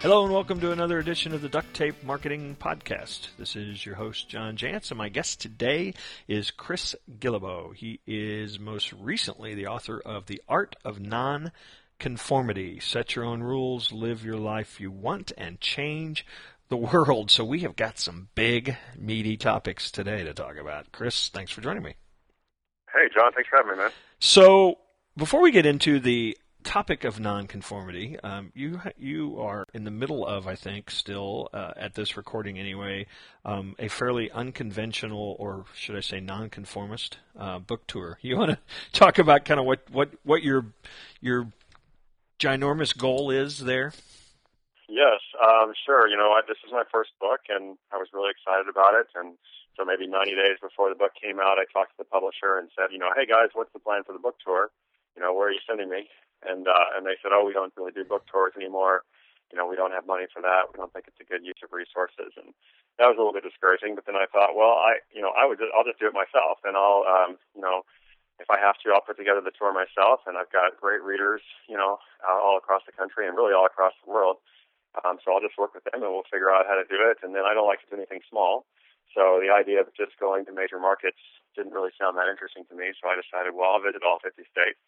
Hello and welcome to another edition of the Duct Tape Marketing Podcast. This is your host, John Jantsch, and my guest today is Chris Guillebeau. He is most recently the author of The Art of Non-Conformity. Set your own rules, live your life you want, and change the world. So we have got some big, meaty topics today to talk about. Chris, thanks for joining me. Hey, John, thanks for having me, man. So before we get into the topic of nonconformity, um, you you are in the middle of, I think, still uh, at this recording anyway, um, a fairly unconventional, or should I say, nonconformist uh, book tour. You want to talk about kind of what, what, what your your ginormous goal is there? Yes, um, sure. You know, I, this is my first book, and I was really excited about it. And so maybe 90 days before the book came out, I talked to the publisher and said, you know, hey guys, what's the plan for the book tour? You know, where are you sending me? and uh, and they said, oh, we don't really do book tours anymore. You know, we don't have money for that. We don't think it's a good use of resources, and that was a little bit discouraging. But then I thought, well, I you know, I would just, I'll just do it myself, and I'll um, you know, if I have to, I'll put together the tour myself. And I've got great readers, you know, all across the country and really all across the world. Um, so I'll just work with them, and we'll figure out how to do it. And then I don't like to do anything small. So the idea of just going to major markets didn't really sound that interesting to me. So I decided, well, I'll visit all 50 states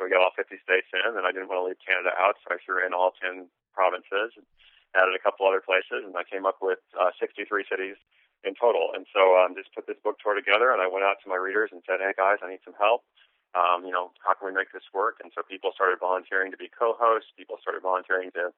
so we got all 50 states in, and I didn't want to leave Canada out, so I threw in all 10 provinces, and added a couple other places, and I came up with uh, 63 cities in total. And so um, just put this book tour together, and I went out to my readers and said, "Hey guys, I need some help. Um, you know, how can we make this work?" And so people started volunteering to be co-hosts. People started volunteering to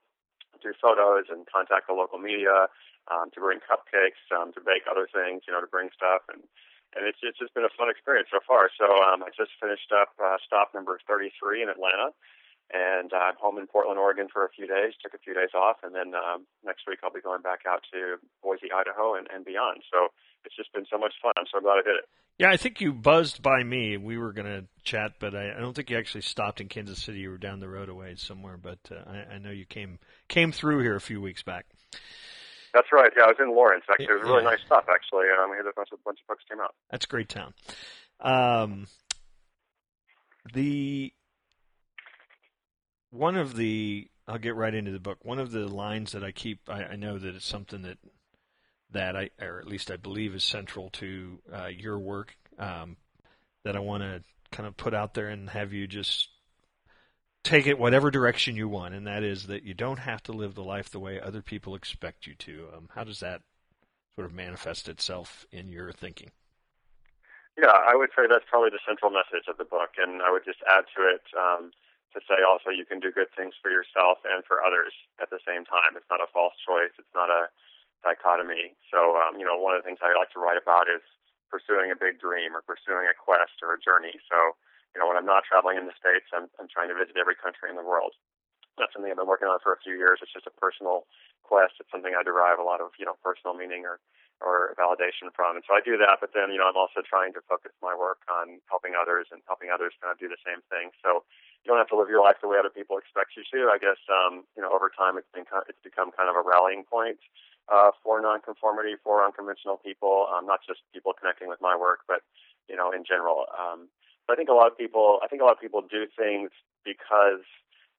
do photos and contact the local media, um, to bring cupcakes, um, to bake other things, you know, to bring stuff and and it's it's just been a fun experience so far. So um, I just finished up uh, stop number 33 in Atlanta, and uh, I'm home in Portland, Oregon for a few days. Took a few days off, and then um, next week I'll be going back out to Boise, Idaho, and, and beyond. So it's just been so much fun. I'm so glad I did it. Yeah, I think you buzzed by me. We were going to chat, but I, I, don't think you actually stopped in Kansas City. You were down the road away somewhere, but uh, I, I know you came came through here a few weeks back. That's right. Yeah, I was in Lawrence. Actually, it was really yeah. nice stuff. Actually, um, we had a bunch of, bunch of books came out. That's a great town. Um, the one of the I'll get right into the book. One of the lines that I keep, I, I know that it's something that that I, or at least I believe, is central to uh, your work. Um, that I want to kind of put out there and have you just take it whatever direction you want, and that is that you don't have to live the life the way other people expect you to. Um, how does that sort of manifest itself in your thinking? Yeah, I would say that's probably the central message of the book, and I would just add to it um, to say also you can do good things for yourself and for others at the same time. It's not a false choice. It's not a dichotomy. So, um, you know, one of the things I like to write about is pursuing a big dream or pursuing a quest or a journey. So, you know, when I'm not traveling in the States, I'm, I'm trying to visit every country in the world. That's something I've been working on for a few years. It's just a personal quest. It's something I derive a lot of, you know, personal meaning or, or validation from. And so I do that, but then, you know, I'm also trying to focus my work on helping others and helping others kind of do the same thing. So you don't have to live your life the way other people expect you to. I guess, um, you know, over time it's been, it's become kind of a rallying point, uh, for nonconformity, for unconventional people, um, not just people connecting with my work, but, you know, in general. Um, I think a lot of people, I think a lot of people do things because,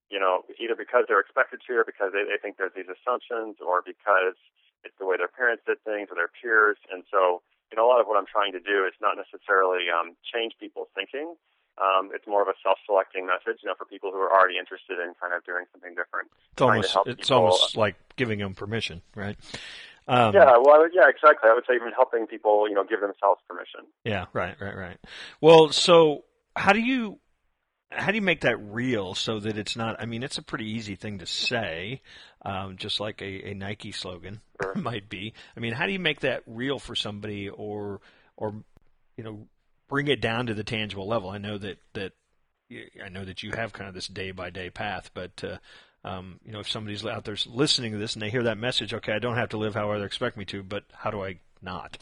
you know, either because they're expected to or because they, they think there's these assumptions or because it's the way their parents did things or their peers. And so, you know, a lot of what I'm trying to do is not necessarily um, change people's thinking. Um, it's more of a self-selecting message, you know, for people who are already interested in kind of doing something different. It's almost, it's people, almost like giving them permission, right? Um, yeah, well, yeah, exactly. I would say even helping people, you know, give themselves permission. Yeah, right, right, right. Well, so how do you how do you make that real so that it's not? I mean, it's a pretty easy thing to say, um, just like a, a Nike slogan sure. might be. I mean, how do you make that real for somebody, or or you know, bring it down to the tangible level? I know that that I know that you have kind of this day by day path, but uh, um, you know, if somebody's out there listening to this and they hear that message, okay, I don't have to live how others expect me to, but how do I not?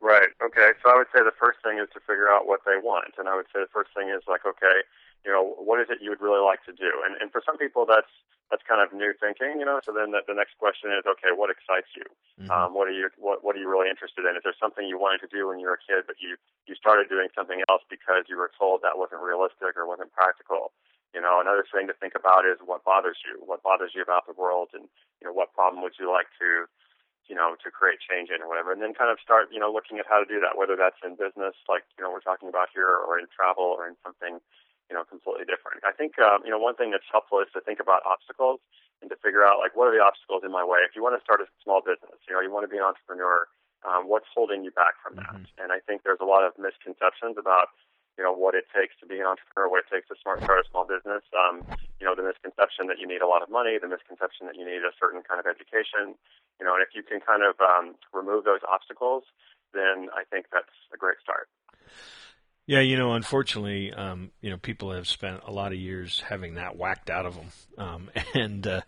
Right. Okay. So I would say the first thing is to figure out what they want, and I would say the first thing is like, okay, you know, what is it you would really like to do? And and for some people, that's that's kind of new thinking, you know. So then the, the next question is, okay, what excites you? Mm-hmm. Um, what are you what what are you really interested in? Is there something you wanted to do when you were a kid, but you you started doing something else because you were told that wasn't realistic or wasn't practical? You know, another thing to think about is what bothers you, what bothers you about the world, and you know, what problem would you like to, you know, to create change in or whatever, and then kind of start, you know, looking at how to do that, whether that's in business, like you know we're talking about here, or in travel, or in something, you know, completely different. I think, um, you know, one thing that's helpful is to think about obstacles and to figure out like what are the obstacles in my way. If you want to start a small business, you know, you want to be an entrepreneur, um, what's holding you back from that? Mm-hmm. And I think there's a lot of misconceptions about you know what it takes to be an entrepreneur, what it takes to smart start a small business. Um, you know the misconception that you need a lot of money, the misconception that you need a certain kind of education. You know, and if you can kind of um, remove those obstacles, then I think that's a great start. Yeah, you know, unfortunately, um, you know, people have spent a lot of years having that whacked out of them, um, and uh,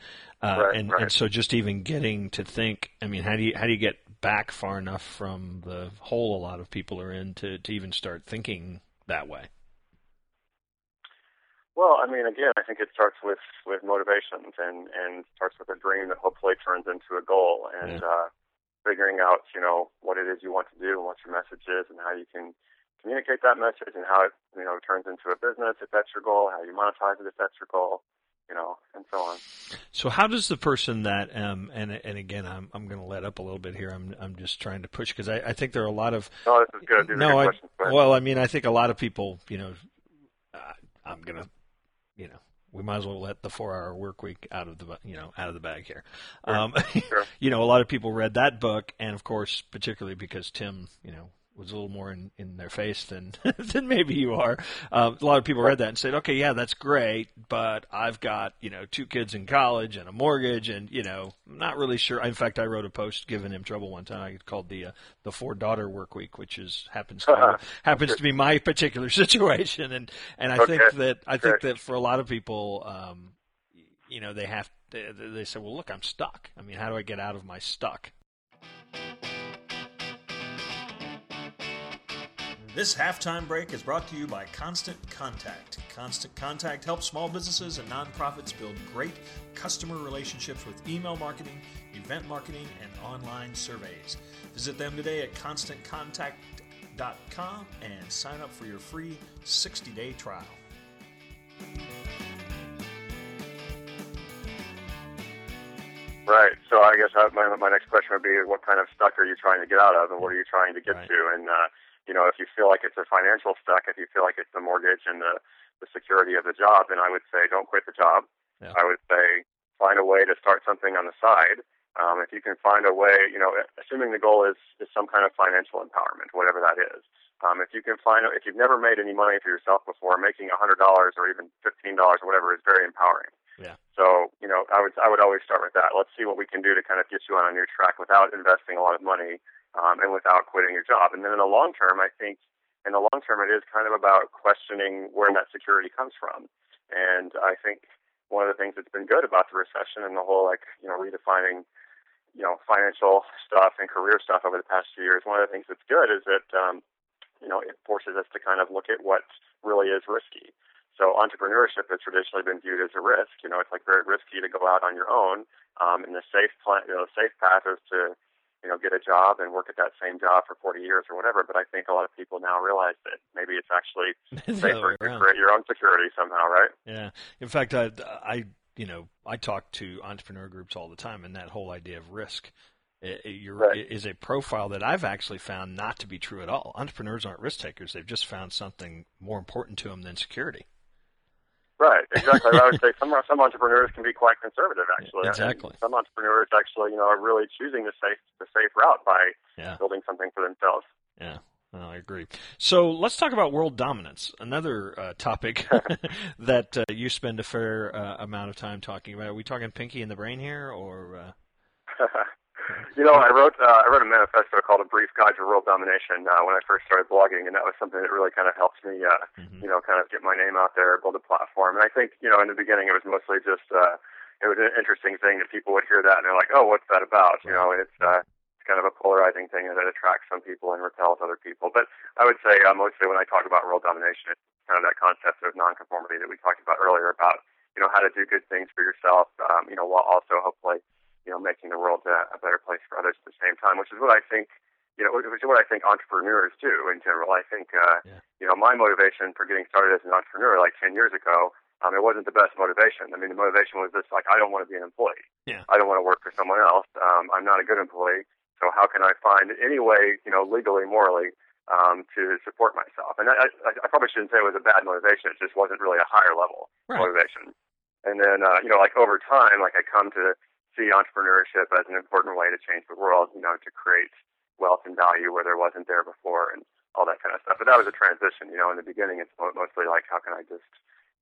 uh, right, and right. and so just even getting to think. I mean, how do you how do you get back far enough from the hole a lot of people are in to to even start thinking that way? Well, I mean, again, I think it starts with with motivations and and starts with a dream that hopefully turns into a goal and yeah. uh, figuring out, you know, what it is you want to do and what your message is and how you can communicate that message and how it, you know, turns into a business if that's your goal, how you monetize it if that's your goal, you know, and so on. So how does the person that um and and again I'm I'm going to let up a little bit here. I'm I'm just trying to push because I, I think there are a lot of No, this is good. These no, I, well, I mean, I think a lot of people, you know, uh, I'm going to you know, we might as well let the four-hour work week out of the you know out of the bag here. Sure. Um, sure. you know, a lot of people read that book, and of course, particularly because Tim, you know, was a little more in, in their face than than maybe you are. Um, a lot of people read that and said, "Okay, yeah, that's great, but I've got you know two kids in college and a mortgage, and you know, I'm not really sure." In fact, I wrote a post giving him trouble one time. I called the uh, the four daughter work week, which is happens to happens to be my particular situation, and and I okay. think that I think that for a lot of people, um, you know, they have they, they say, "Well, look, I'm stuck. I mean, how do I get out of my stuck?" This halftime break is brought to you by Constant Contact. Constant Contact helps small businesses and nonprofits build great customer relationships with email marketing, event marketing, and online surveys. Visit them today at constantcontact.com and sign up for your free 60 day trial. Right. So I guess my, my next question would be what kind of stuck are you trying to get out of and what are you trying to get right. to? And, uh, you know, if you feel like it's a financial stuck, if you feel like it's the mortgage and the, the security of the job, then I would say don't quit the job. Yeah. I would say find a way to start something on the side. Um, if you can find a way, you know, assuming the goal is, is some kind of financial empowerment, whatever that is. Um, if you can find, if you've never made any money for yourself before, making a hundred dollars or even fifteen dollars or whatever is very empowering. Yeah. So, you know, I would I would always start with that. Let's see what we can do to kind of get you on a new track without investing a lot of money um, and without quitting your job. And then in the long term, I think in the long term, it is kind of about questioning where that security comes from. And I think one of the things that's been good about the recession and the whole like you know redefining you know financial stuff and career stuff over the past few years, one of the things that's good is that um, you know it forces us to kind of look at what really is risky. So entrepreneurship has traditionally been viewed as a risk. You know, it's like very risky to go out on your own. Um, and the safe plan, you know, the safe path is to you know, get a job and work at that same job for 40 years or whatever. But I think a lot of people now realize that maybe it's actually safer to create your own security somehow, right? Yeah. In fact, I, I, you know, I talk to entrepreneur groups all the time, and that whole idea of risk right. is a profile that I've actually found not to be true at all. Entrepreneurs aren't risk takers; they've just found something more important to them than security. Right, exactly. I would say some some entrepreneurs can be quite conservative, actually. Exactly. And some entrepreneurs actually, you know, are really choosing the safe the safe route by yeah. building something for themselves. Yeah. Well, I agree. So let's talk about world dominance, another uh, topic that uh, you spend a fair uh, amount of time talking about. Are we talking Pinky in the Brain here, or? You know, I wrote uh, I wrote a manifesto called "A Brief Guide to World Domination" uh, when I first started blogging, and that was something that really kind of helped me, uh, mm-hmm. you know, kind of get my name out there, build a platform. And I think, you know, in the beginning, it was mostly just uh, it was an interesting thing that people would hear that and they're like, "Oh, what's that about?" You know, it's uh, it's kind of a polarizing thing that attracts some people and repels other people. But I would say uh, mostly when I talk about world domination, it's kind of that concept of nonconformity that we talked about earlier about you know how to do good things for yourself, um, you know, while also hopefully you know, making the world a, a better place for others at the same time, which is what I think, you know, which is what I think entrepreneurs do in general. I think, uh, yeah. you know, my motivation for getting started as an entrepreneur like 10 years ago, um, it wasn't the best motivation. I mean, the motivation was just like, I don't want to be an employee. Yeah. I don't want to work for someone else. Um, I'm not a good employee. So how can I find any way, you know, legally, morally, um, to support myself? And I, I, I probably shouldn't say it was a bad motivation. It just wasn't really a higher level Right. motivation. And then, uh, you know, like over time, like I come to see entrepreneurship as an important way to change the world, you know, to create wealth and value where there wasn't there before and all that kind of stuff. But that was a transition, you know, in the beginning it's mostly like, how can I just,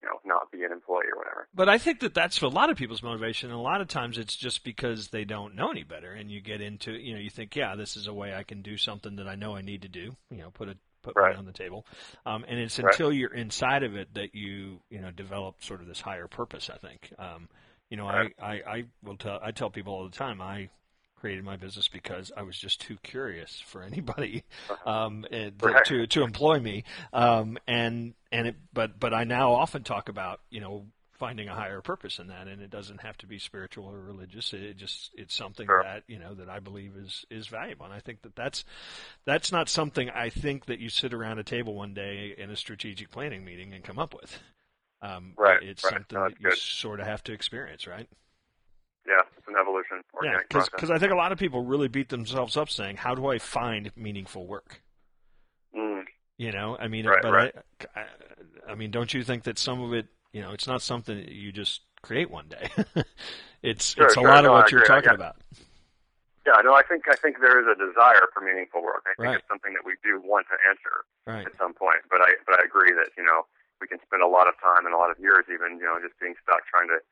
you know, not be an employee or whatever. But I think that that's for a lot of people's motivation. And a lot of times it's just because they don't know any better, and you get into you know you think yeah this is a way I can do something that I know I need to do. You know put a put Right. on the table, um, and it's Right. until you're inside of it that you you know develop sort of this higher purpose. I think. Um, you know I, I I will tell I tell people all the time I created my business because I was just too curious for anybody um, eh, Right. to to employ me. Um, and and it, but but I now often talk about you know finding a higher purpose in that, and it doesn't have to be spiritual or religious. It, it just it's something Sure. that you know that I believe is is valuable, and I think that that's that's not something I think that you sit around a table one day in a strategic planning meeting and come up with. Um, Right, It's right. something No, that you good. sort of have to experience, right? Yeah, it's an evolution, Yeah, because I think a lot of people really beat themselves up saying, "How do I find meaningful work?" Mm, You know, I mean, Right, but right. I, I, I mean, don't you think that some of it, you know, it's not something that you just create one day. it's Sure, it's a sure. lot of what you're talking Yeah. about. yeah, no, I think I think there is a desire for meaningful work. I think Right. it's something that we do want to answer Right. at some point. But I but I agree that you know we can spend a lot of time and a lot of years even you know just being stuck trying to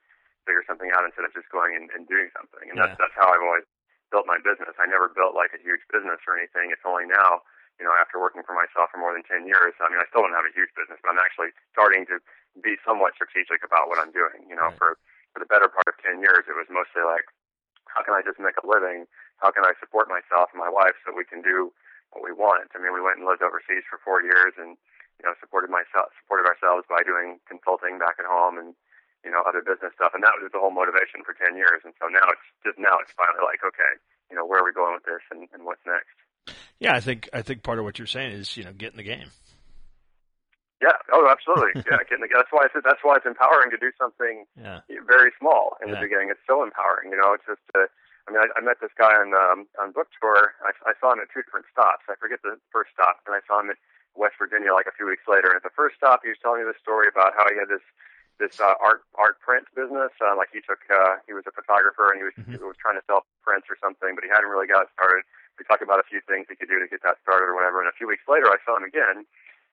figure something out instead of just going and, and doing something. And Yeah. that's that's how I've always built my business. I never built like a huge business or anything. It's only now you know after working for myself for more than ten years. I mean I still don't have a huge business, but I'm actually starting to be somewhat strategic about what I'm doing. You know Right. for for the better part of ten years it was mostly like how can I just make a living? How can I support myself and my wife so we can do what we want? I mean, we went and lived overseas for four years and, you know, supported myself, supported ourselves by doing consulting back at home and, you know, other business stuff. And that was the whole motivation for 10 years. And so now it's just now it's finally like, okay, you know, where are we going with this and, and what's next? Yeah, I think I think part of what you're saying is you know get in the game. Yeah. Oh, absolutely. Yeah. Getting the, that's why it's, that's why it's empowering to do something Yeah. very small in Yeah. the beginning. It's so empowering, you know. It's just, uh, I mean, I, I met this guy on um, on book tour. I, I saw him at two different stops. I forget the first stop, and I saw him at West Virginia like a few weeks later. And at the first stop, he was telling me this story about how he had this this uh, art art print business. Uh, like he took, uh, he was a photographer, and he was Mhm. he was trying to sell prints or something, but he hadn't really got started. We talked about a few things he could do to get that started or whatever. And a few weeks later, I saw him again,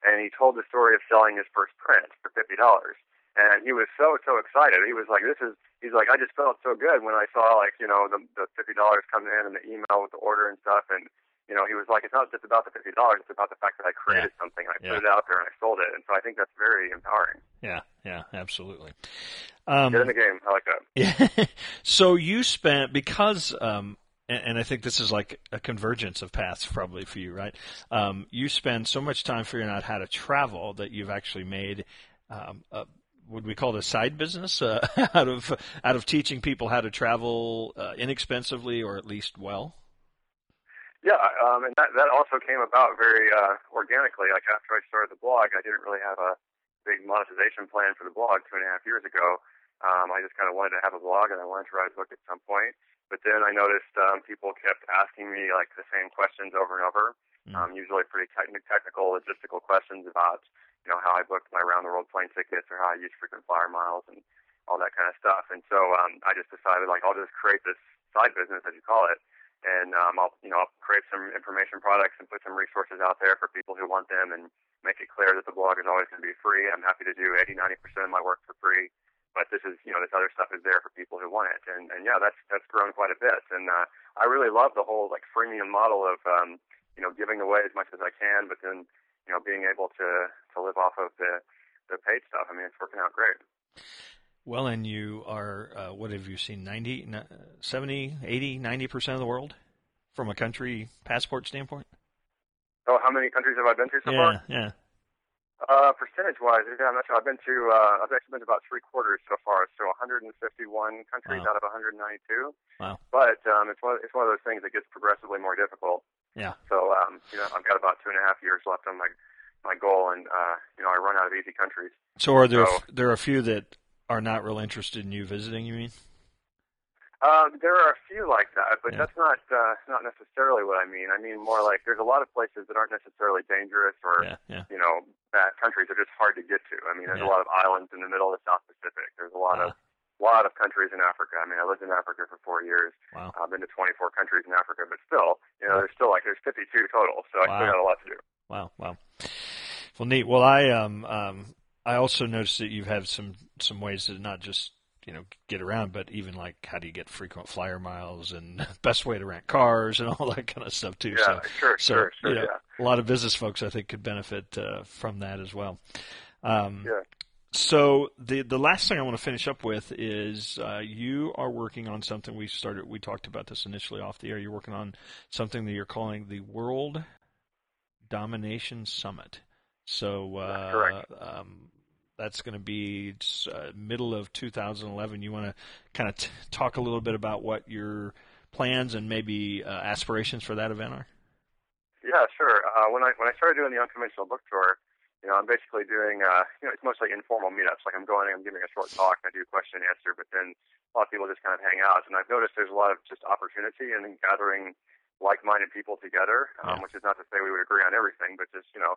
and he told the story of selling his first print for fifty dollars. And he was so so excited. He was like, "This is." He's like, "I just felt so good when I saw like you know the the fifty dollars come in and the email with the order and stuff." And you know, he was like, "It's not just about the fifty dollars; it's about the fact that I created something and I Yeah. put it out there and I sold it." And so I think that's very empowering. Yeah. Yeah. Absolutely. Um, Get in the game. I like that. Yeah. so you spent because um and, and I think this is like a convergence of paths probably for you, right? Um, you spend so much time figuring out how to travel that you've actually made um, a, would we call it a side business uh, out of out of teaching people how to travel uh, inexpensively or at least well? Yeah, um, and that that also came about very uh, organically. Like after I started the blog, I didn't really have a big monetization plan for the blog two and a half years ago. Um, I just kind of wanted to have a blog, and I wanted to write a book at some point. But then I noticed um, people kept asking me like the same questions over and over. Mm. Um, usually pretty techni- technical, logistical questions about you know how I booked my round the world plane tickets or how I use frequent flyer miles and all that kind of stuff. And so um, I just decided like I'll just create this side business, as you call it, and um, I'll you know I'll create some information products and put some resources out there for people who want them, and make it clear that the blog is always going to be free. I'm happy to do 80, 90 percent of my work for free, but this is you know this other stuff is there for people who want it, and and yeah, that's that's grown quite a bit, and uh, I really love the whole like freemium model of um, you know giving away as much as I can, but then you know being able to to live off of the the paid stuff. I mean, it's working out great. Well, and you are, uh, what have you seen, 90, 70, 80, 90% of the world from a country passport standpoint? So, how many countries have I been to so far? yeah, yeah. Uh, percentage wise, yeah, I'm not sure. I've been to, uh, I've actually been to about three quarters so far. So 151 countries Wow. out of 192. Wow. But, um, it's one, it's one of those things that gets progressively more difficult. Yeah. So, um, you know, I've got about two and a half years left on my, my goal, and uh, you know I run out of easy countries. So are there so, there are a few that are not real interested in you visiting? You mean? Um, there are a few like that, but yeah. that's not uh, not necessarily what I mean. I mean more like there's a lot of places that aren't necessarily dangerous or yeah, yeah. you know bad countries are just hard to get to. I mean, there's a lot of islands in the middle of the South Pacific. There's a lot uh, of lot of countries in Africa. I mean, I lived in Africa for four years. Wow. I've been to 24 countries in Africa, but still, you know, there's still like there's 52 total, so wow. I still got a lot to do. Wow, wow. Well, neat. Well, I um um I also noticed that you have some some ways to not just you know get around, but even like how do you get frequent flyer miles and best way to rent cars and all that kind of stuff too. Yeah, so, sure, so, sure, sure. You know, yeah. A lot of business folks I think could benefit uh, from that as well. Um, yeah. So the the last thing I want to finish up with is uh, you are working on something we started. We talked about this initially off the air. You're working on something that you're calling the World Domination Summit. So uh, um, that's going to be uh, middle of 2011. You want to kind of t- talk a little bit about what your plans and maybe uh, aspirations for that event are? Yeah, sure. Uh, when I when I started doing the unconventional book tour, you know, I'm basically doing uh, you know it's mostly informal meetups. Like I'm going, I'm giving a short talk, and I do question and answer, but then a lot of people just kind of hang out. And I've noticed there's a lot of just opportunity in gathering like-minded people together, um, yeah. which is not to say we would agree on everything, but just you know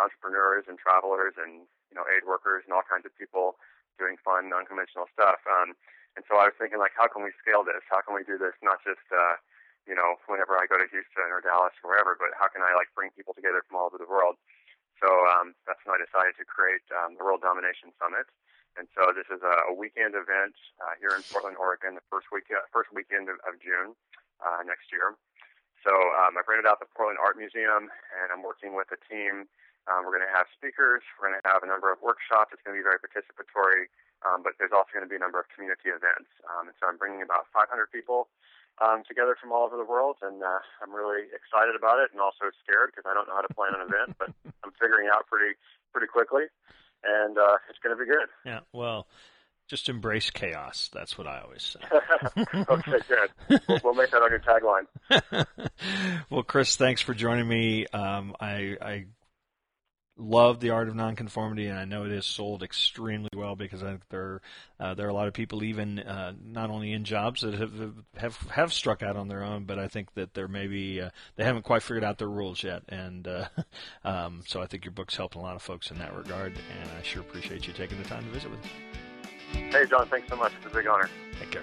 entrepreneurs and travelers and you know aid workers and all kinds of people doing fun, unconventional stuff. Um, and so I was thinking, like, how can we scale this? How can we do this not just uh, you know whenever I go to Houston or Dallas or wherever, but how can I like bring people together from all over the world? So um, that's when I decided to create um, the World Domination Summit. And so this is a, a weekend event uh, here in Portland, Oregon, the first week first weekend of, of June uh, next year. So um, I've rented out the Portland Art Museum, and I'm working with a team um, we're going to have speakers. We're going to have a number of workshops. It's going to be very participatory, um, but there's also going to be a number of community events. Um, and so I'm bringing about 500 people um, together from all over the world, and uh, I'm really excited about it, and also scared because I don't know how to plan an event, but I'm figuring out pretty pretty quickly, and uh, it's going to be good. Yeah, well. Just embrace chaos. That's what I always say. okay, good. We'll, we'll, make that our new tagline. well, Chris, thanks for joining me. Um, I, I love the art of nonconformity, and I know it is sold extremely well because I think there uh, there are a lot of people even uh, not only in jobs that have, have have struck out on their own, but I think that there maybe uh, they haven't quite figured out their rules yet, and uh, um, so I think your book's helped a lot of folks in that regard, and I sure appreciate you taking the time to visit with us. Hey, John, thanks so much. It's a big honor. Take care.